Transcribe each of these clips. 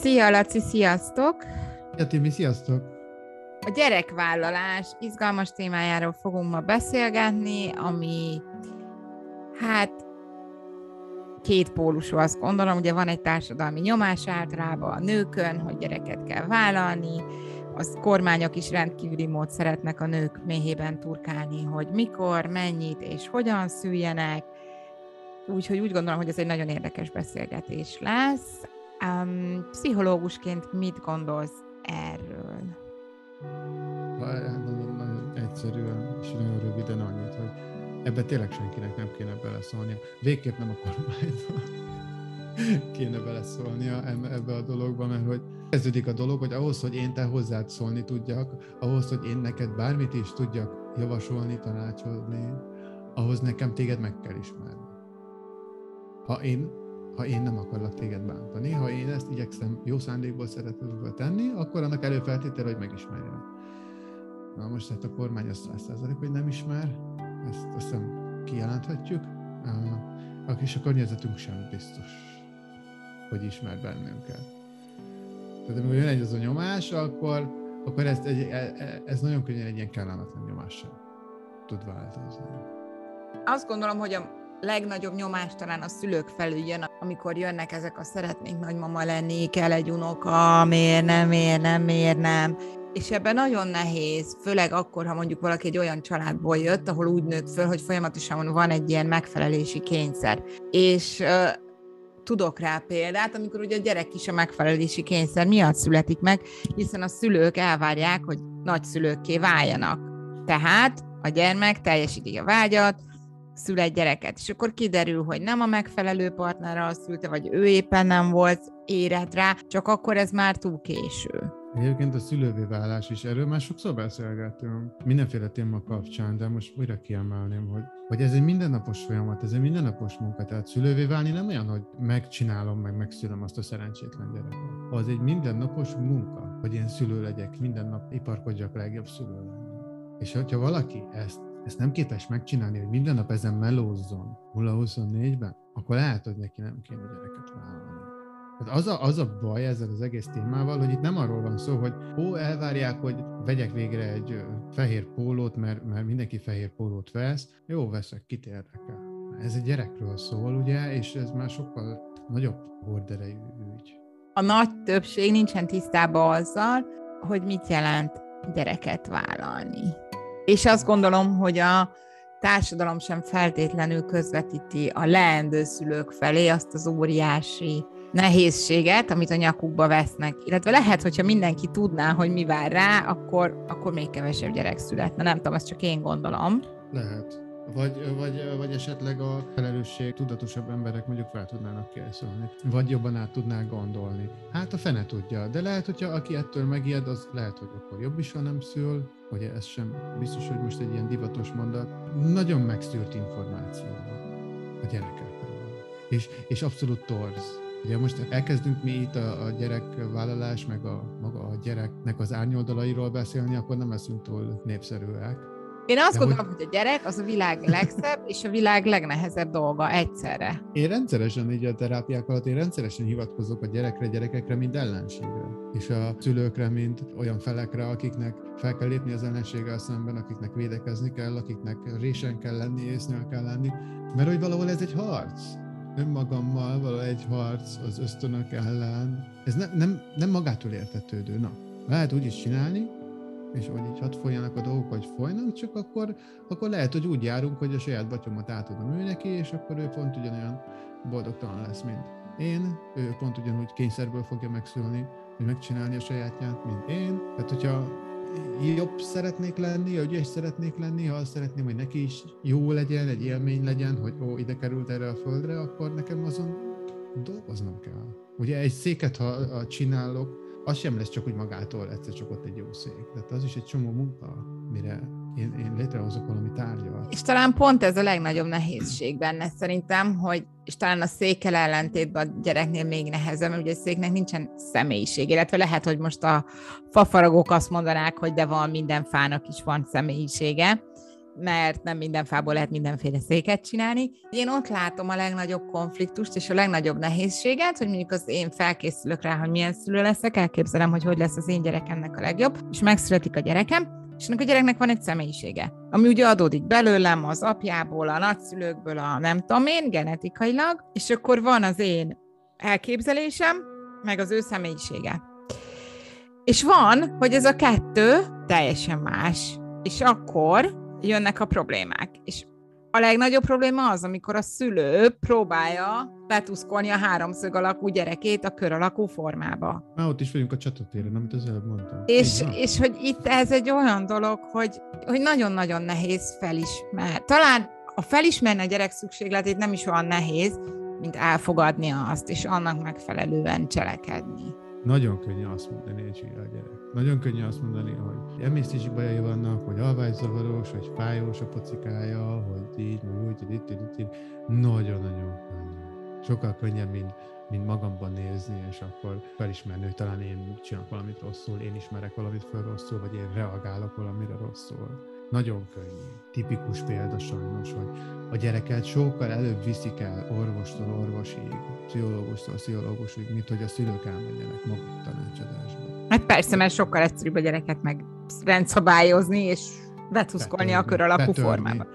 Szia, Laci, sziasztok! Ja, Timi, sziasztok! A gyerekvállalás izgalmas témájáról fogunk ma beszélgetni, ami hát két pólusú, azt gondolom, ugye van egy társadalmi nyomás általában a nőkön, hogy gyereket kell vállalni, az kormányok is rendkívüli mód szeretnek a nők méhében turkálni, hogy mikor, mennyit és hogyan szüljenek, úgyhogy úgy gondolom, hogy ez egy nagyon érdekes beszélgetés lesz. Um, pszichológusként mit gondolsz erről? Nagyon, nagyon egyszerűen és nagyon röviden annyit, hogy ebbe tényleg senkinek nem kéne beleszólnia. Végképp nem a kormánynak kéne beleszólnia ebbe a dologba, mert hogy kezdődik a dolog, hogy ahhoz, hogy én te hozzád szólni tudjak, ahhoz, hogy én neked bármit is tudjak javasolni, tanácsolni, ahhoz nekem téged meg kell ismerni. Ha én ha én nem akarlak téged bántani, ha én ezt igyekszem jó szándékból szeretetből tenni, akkor annak előfeltétele, hogy megismerjem. Na most hát a kormány az száz százalék, hogy nem ismer, ezt azt hiszem kijelenthetjük, és a környezetünk sem biztos, hogy ismer bennünket. Tehát amikor jön egy az a nyomás, akkor, akkor ez, egy, e, e, ez nagyon könnyen egy ilyen kellemetlen nyomás sem tud változni. Azt gondolom, hogy a legnagyobb nyomás talán a szülők felül jön, amikor jönnek ezek a szeretnénk nagymama lenni, kell egy unoka, miért nem, miért nem, miért nem. És ebben nagyon nehéz, főleg akkor, ha mondjuk valaki egy olyan családból jött, ahol úgy nőtt föl, hogy folyamatosan van egy ilyen megfelelési kényszer. És tudok rá példát, amikor ugye a gyerek is a megfelelési kényszer miatt születik meg, hiszen a szülők elvárják, hogy nagyszülőkké váljanak. Tehát a gyermek teljesíti a vágyat, szül egy gyereket, és akkor kiderül, hogy nem a megfelelő partnerrel szülte, vagy ő éppen nem volt érett rá, csak akkor ez már túl késő. Egyébként a szülővé válás is, erről már sokszor beszélgettünk, mindenféle téma kapcsán, de most újra kiemelném, hogy, hogy ez egy mindennapos folyamat, ez egy mindennapos munka, tehát szülővé válni nem olyan, hogy megcsinálom, meg megszülöm azt a szerencsétlen gyereket. Az egy mindennapos munka, hogy én szülő legyek, minden nap iparkodjak legjobb szülő lenni. És hogyha valaki ezt ezt nem képes megcsinálni, hogy minden nap ezen melózzon 0-24-ben, akkor lehet, hogy neki nem kéne gyereket vállalni. Tehát az a, az a baj ezzel az egész témával, hogy itt nem arról van szó, hogy ó, elvárják, hogy vegyek végre egy fehér pólót, mert, mert mindenki fehér pólót vesz. Jó, veszek, kit érdekel. Ez egy gyerekről szól, ugye, és ez már sokkal nagyobb horderejű ügy. A nagy többség nincsen tisztában azzal, hogy mit jelent gyereket vállalni. És azt gondolom, hogy a társadalom sem feltétlenül közvetíti a leendő szülők felé azt az óriási nehézséget, amit a nyakukba vesznek. Illetve lehet, hogyha mindenki tudná, hogy mi vár rá, akkor, akkor még kevesebb gyerek születne. Nem tudom, ezt csak én gondolom. Lehet. Vagy, vagy, vagy esetleg a felelősség tudatosabb emberek mondjuk fel tudnának készülni, vagy jobban át tudnák gondolni. Hát a fene tudja, de lehet, hogyha aki ettől megijed, az lehet, hogy akkor jobb is, ha nem szül, hogy ez sem biztos, hogy most egy ilyen divatos mondat, nagyon megszűrt információ a gyerekekről. És, és abszolút torz. Ugye most elkezdünk mi itt a, a gyerekvállalás, meg a maga a gyereknek az árnyoldalairól beszélni, akkor nem leszünk túl népszerűek én azt De gondolom, hogy... hogy a gyerek az a világ legszebb és a világ legnehezebb dolga egyszerre. Én rendszeresen így a terápiák alatt, én rendszeresen hivatkozok a gyerekre, gyerekekre, mint ellenségre. És a szülőkre, mint olyan felekre, akiknek fel kell lépni az ellenséggel szemben, akiknek védekezni kell, akiknek résen kell lenni, észnél kell lenni. Mert hogy valahol ez egy harc önmagammal való egy harc az ösztönök ellen. Ez ne, nem, nem magától értetődő. Na, lehet úgy is csinálni, és hogy így hadd folyjanak a dolgok, hogy folynak, csak akkor, akkor lehet, hogy úgy járunk, hogy a saját batyomat átadom ő neki, és akkor ő pont ugyanolyan boldogtalan lesz, mint én, ő pont ugyanúgy kényszerből fogja megszülni, hogy megcsinálni a sajátját, mint én. Tehát, hogyha jobb szeretnék lenni, ügyes szeretnék lenni, ha azt szeretném, hogy neki is jó legyen, egy élmény legyen, hogy ó, ide került erre a földre, akkor nekem azon dolgoznom kell. Ugye egy széket, ha csinálok, az sem lesz csak úgy magától egyszer csak ott egy jó szék. Tehát az is egy csomó munka, mire én, én létrehozok valami tárgyat. És talán pont ez a legnagyobb nehézség benne szerintem, hogy és talán a székkel ellentétben a gyereknél még nehezebb, mert ugye a széknek nincsen személyiség, illetve lehet, hogy most a fafaragók azt mondanák, hogy de van, minden fának is van személyisége, mert nem minden fából lehet mindenféle széket csinálni. Én ott látom a legnagyobb konfliktust és a legnagyobb nehézséget, hogy mondjuk az én felkészülök rá, hogy milyen szülő leszek, elképzelem, hogy hogy lesz az én gyerekemnek a legjobb, és megszületik a gyerekem, és ennek a gyereknek van egy személyisége, ami ugye adódik belőlem, az apjából, a nagyszülőkből, a nem tudom én, genetikailag, és akkor van az én elképzelésem, meg az ő személyisége. És van, hogy ez a kettő teljesen más. És akkor jönnek a problémák. És a legnagyobb probléma az, amikor a szülő próbálja betuszkolni a háromszög alakú gyerekét a kör alakú formába. Már ott is vagyunk a csatatéren, amit az előbb mondtam. És, és hogy itt ez egy olyan dolog, hogy, hogy nagyon-nagyon nehéz felismerni. Talán a felismerni a gyerek szükségletét nem is olyan nehéz, mint elfogadni azt, és annak megfelelően cselekedni. Nagyon könnyű azt mondani, hogy a gyerek. Nagyon könnyű azt mondani, hogy emésztési bajai vannak, hogy alvászavaros, hogy fájós a pocikája, hogy így, vagy úgy, így, így, így, így. Nagyon-nagyon könnyű. Sokkal könnyebb, mint, mint magamban nézni, és akkor felismerni, hogy talán én csinálok valamit rosszul, én ismerek valamit fel rosszul, vagy én reagálok valamire rosszul. Nagyon könnyű. Tipikus példa sajnos, hogy a gyereket sokkal előbb viszik el orvostól orvosig, pszichológustól pszichológusig, mint hogy a szülők elmenjenek maguk tanácsadásba. Hát persze, mert sokkal egyszerűbb a gyereket meg rendszabályozni, és betuszkolni a kör alakú formába.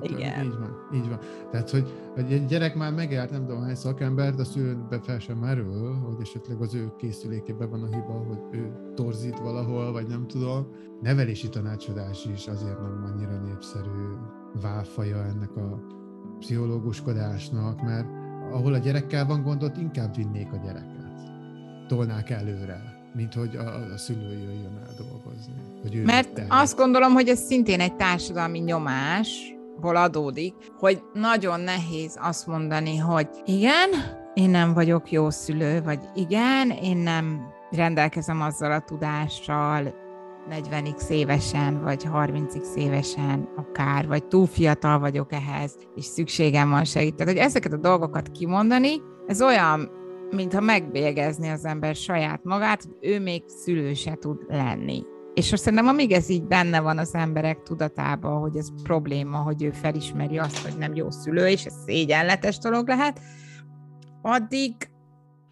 Igen. Így van, így van. Tehát, hogy, hogy egy gyerek már megjárt nem tudom hány szakembert, a szülőbe fel sem merül, hogy esetleg az ő készülékében van a hiba, hogy ő torzít valahol, vagy nem tudom. Nevelési tanácsadás is azért nem annyira népszerű válfaja ennek a pszichológuskodásnak, mert ahol a gyerekkel van gondot, inkább vinnék a gyereket. Tolnák előre mint hogy a, a szülő jöjjön el dolgozni. Hogy ő Mert azt gondolom, hogy ez szintén egy társadalmi nyomás, ból adódik, hogy nagyon nehéz azt mondani, hogy igen, én nem vagyok jó szülő, vagy igen, én nem rendelkezem azzal a tudással 40x évesen, vagy 30x évesen akár, vagy túl fiatal vagyok ehhez, és szükségem van segíteni. hogy ezeket a dolgokat kimondani, ez olyan, mintha megbélyegezni az ember saját magát, ő még szülő se tud lenni. És azt szerintem, amíg ez így benne van az emberek tudatában, hogy ez probléma, hogy ő felismeri azt, hogy nem jó szülő, és ez szégyenletes dolog lehet, addig,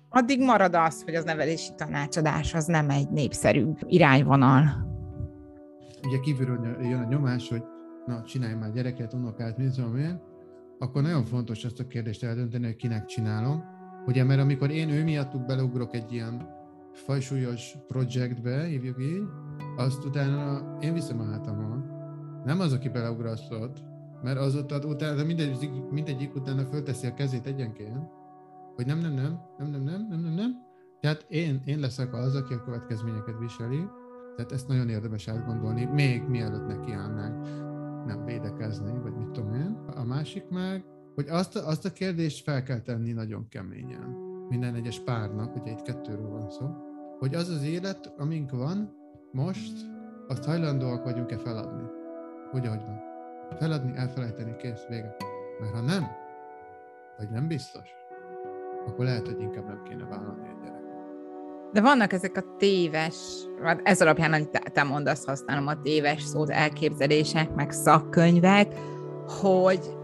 addig marad az, hogy az nevelési tanácsadás az nem egy népszerű irányvonal. Ugye kívülről jön a nyomás, hogy na, csinálj már gyereket, unokát, mit tudom én, akkor nagyon fontos azt a kérdést eldönteni, hogy kinek csinálom. Ugye, mert amikor én ő miattuk beleugrok egy ilyen fajsúlyos projektbe, hívjuk így, azt utána én viszem a hátamon. Nem az, aki beleugrasztott, mert az ott utána, mindegy, mindegyik utána fölteszi a kezét egyenként, hogy nem, nem, nem, nem, nem, nem, nem, nem, nem. Tehát én, én leszek az, aki a következményeket viseli, tehát ezt nagyon érdemes átgondolni, még mielőtt nekiállnánk nem védekezni, vagy mit tudom én. A másik meg, hogy azt, azt a kérdést fel kell tenni nagyon keményen. Minden egyes párnak, ugye itt kettőről van szó, hogy az az élet, amink van, most, azt hajlandóak vagyunk-e feladni? Úgy, ahogy van. Feladni, elfelejteni, kész, vége. Mert ha nem, vagy nem biztos, akkor lehet, hogy inkább nem kéne vállalni egy gyereket. De vannak ezek a téves, ez alapján, te, te mondasz, használom a téves szót, elképzelések, meg szakkönyvek, hogy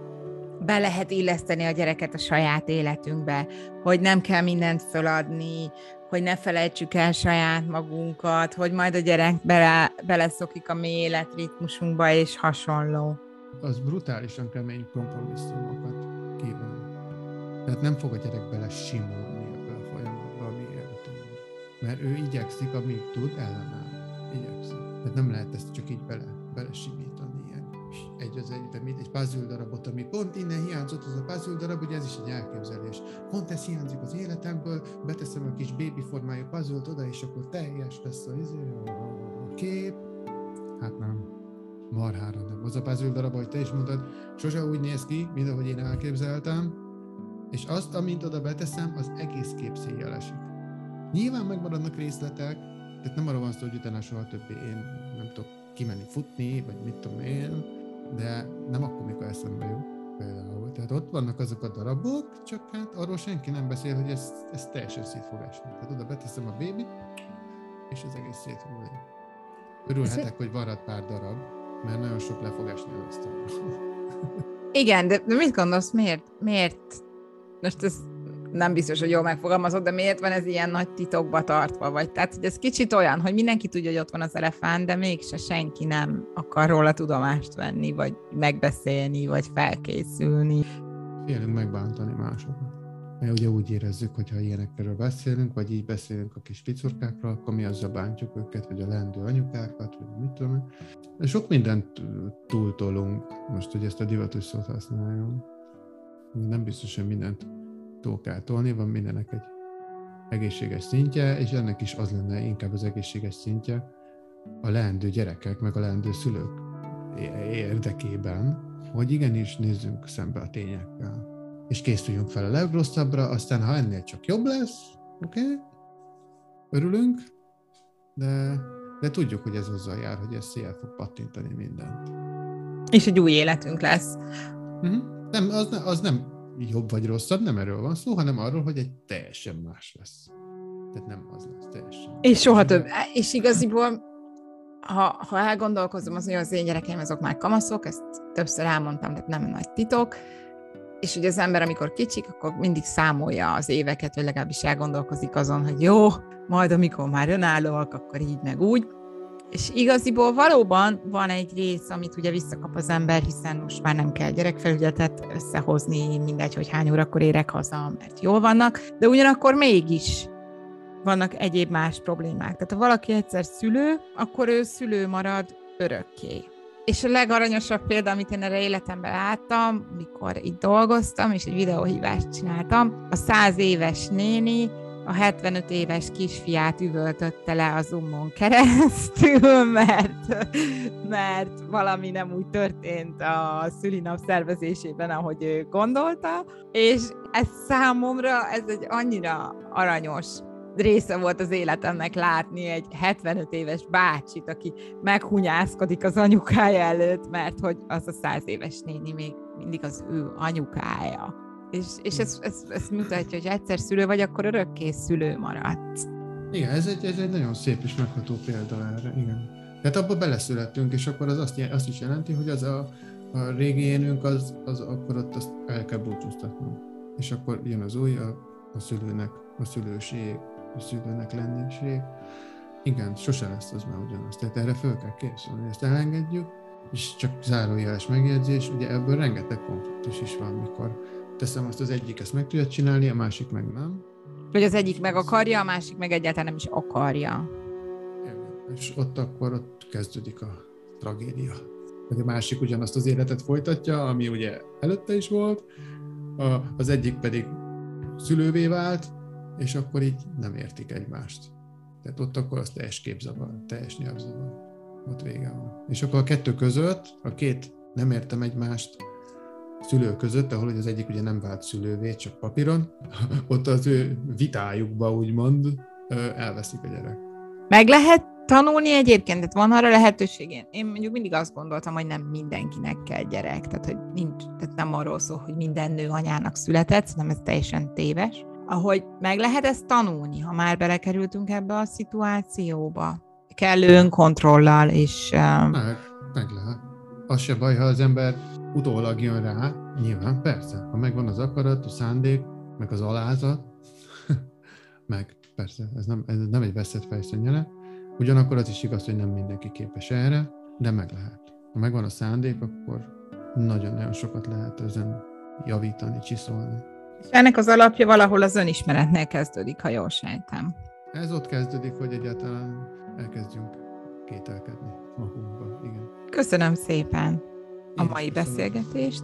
be lehet illeszteni a gyereket a saját életünkbe, hogy nem kell mindent föladni, hogy ne felejtsük el saját magunkat, hogy majd a gyerek bele, beleszokik a mi életritmusunkba, és hasonló. Az brutálisan kemény kompromisszumokat kíván. Tehát nem fog a gyerek bele simulni ebbe a folyamatba, ami éltünk. Mert ő igyekszik, amíg tud, ellenáll. Igyekszik. Tehát nem lehet ezt csak így bele, bele simítani egy az egyben, mint egy puzzle darabot, ami pont innen hiányzott az a puzzle darab, ugye ez is egy elképzelés. Pont ez hiányzik az életemből, beteszem a kis baby formájú puzzle oda, és akkor teljes lesz a, izé, a, kép. Hát nem, marhára nem. Az a puzzle darab, ahogy te is mondtad, sose úgy néz ki, mint ahogy én elképzeltem, és azt, amint oda beteszem, az egész kép esik. Nyilván megmaradnak részletek, tehát nem arról van szó, hogy utána soha többé én nem tudok kimenni futni, vagy mit tudom én, de nem akkor, mikor eszembe jut például. Tehát ott vannak azok a darabok, csak hát arról senki nem beszél, hogy ez, ez teljesen szét fog esni. Tehát oda beteszem a bébi, és az egész szét fog lenni. Örülhetek, hogy marad pár darab, mert nagyon sok le fog esni az asztalra. Igen, de, de mit gondolsz, miért? Miért? Most ez nem biztos, hogy jól megfogalmazott, de miért van ez ilyen nagy titokba tartva? Vagy tehát, hogy ez kicsit olyan, hogy mindenki tudja, hogy ott van az elefánt, de mégse senki nem akar róla tudomást venni, vagy megbeszélni, vagy felkészülni. Félünk megbántani másokat. Mert ugye úgy érezzük, hogy ha ilyenekről beszélünk, vagy így beszélünk a kis picurkákról, akkor mi azzal bántjuk őket, vagy a lendő anyukákat, vagy mit tudom. De sok mindent túltolunk, most, hogy ezt a divatos szót használjam. Nem biztos, hogy mindent túl kell tolni, van mindenek egy egészséges szintje, és ennek is az lenne inkább az egészséges szintje a leendő gyerekek, meg a leendő szülők érdekében, hogy igenis nézzünk szembe a tényekkel és készüljünk fel a legrosszabbra, aztán ha ennél csak jobb lesz, oké, okay? örülünk, de, de tudjuk, hogy ez azzal jár, hogy ez szél fog pattintani mindent. És egy új életünk lesz. Uh-huh. Nem, az, az nem jobb vagy rosszabb, nem erről van szó, hanem arról, hogy egy teljesen más lesz. Tehát nem az lesz, teljesen. És soha több. És igaziból ha, ha elgondolkozom, az, hogy az én gyerekeim azok már kamaszok, ezt többször elmondtam, tehát nem nagy titok, és ugye az ember, amikor kicsik, akkor mindig számolja az éveket, vagy legalábbis elgondolkozik azon, hogy jó, majd amikor már önállóak, akkor így meg úgy. És igaziból valóban van egy rész, amit ugye visszakap az ember, hiszen most már nem kell gyerekfelügyelet összehozni, mindegy, hogy hány órakor érek haza, mert jól vannak, de ugyanakkor mégis vannak egyéb más problémák. Tehát ha valaki egyszer szülő, akkor ő szülő marad örökké. És a legaranyosabb példa, amit én erre életemben láttam, mikor itt dolgoztam, és egy videóhívást csináltam, a száz éves néni a 75 éves kisfiát üvöltötte le a Zoomon keresztül, mert, mert valami nem úgy történt a szülinap szervezésében, ahogy ő gondolta, és ez számomra ez egy annyira aranyos része volt az életemnek látni egy 75 éves bácsit, aki meghunyászkodik az anyukája előtt, mert hogy az a 100 éves néni még mindig az ő anyukája. És, és ez, ez, ez mutatja, hogy egyszer szülő vagy, akkor örökké szülő maradsz. Igen, ez egy, ez egy nagyon szép és megható példa erre, igen. Tehát abba beleszülettünk, és akkor az azt, azt is jelenti, hogy az a, a régi énünk, az, az akkor ott azt el kell búcsúztatnunk. És akkor jön az új, a, a szülőnek, a szülőség, szülőnek lennékség. Igen, sose lesz az már ugyanaz. Tehát erre föl kell készülni, ezt elengedjük, és csak zárójeles megjegyzés, ugye ebből rengeteg konfliktus is van, mikor teszem azt az egyik ezt meg tudja csinálni, a másik meg nem. Vagy az egyik meg akarja, a másik meg egyáltalán nem is akarja. És ott akkor ott kezdődik a tragédia. Vagy a másik ugyanazt az életet folytatja, ami ugye előtte is volt, a, az egyik pedig szülővé vált, és akkor így nem értik egymást. Tehát ott akkor az teljes képzavar, teljes nyelvzavar. Ott vége van. És akkor a kettő között, a két nem értem egymást szülő között, ahol az egyik ugye nem vált szülővé, csak papíron, ott az ő vitájukba úgymond elveszik a gyerek. Meg lehet tanulni egyébként, tehát van arra lehetőség. Én, én mondjuk mindig azt gondoltam, hogy nem mindenkinek kell gyerek, tehát hogy nincs, tehát nem arról szól, hogy minden nő anyának született, nem ez teljesen téves ahogy meg lehet ezt tanulni, ha már belekerültünk ebbe a szituációba. Kellő önkontrollal, és... Meg, meg lehet. Az se baj, ha az ember utólag jön rá, nyilván persze, ha megvan az akarat, a szándék, meg az alázat, meg persze, ez nem, ez nem egy veszett fejszennyele, ugyanakkor az is igaz, hogy nem mindenki képes erre, de meg lehet. Ha megvan a szándék, akkor nagyon-nagyon sokat lehet ezen javítani, csiszolni. És ennek az alapja valahol az önismeretnél kezdődik, ha jól sejtem. Ez ott kezdődik, hogy egyáltalán elkezdjünk kételkedni magunkban. Igen. Köszönöm szépen a mai beszélgetést.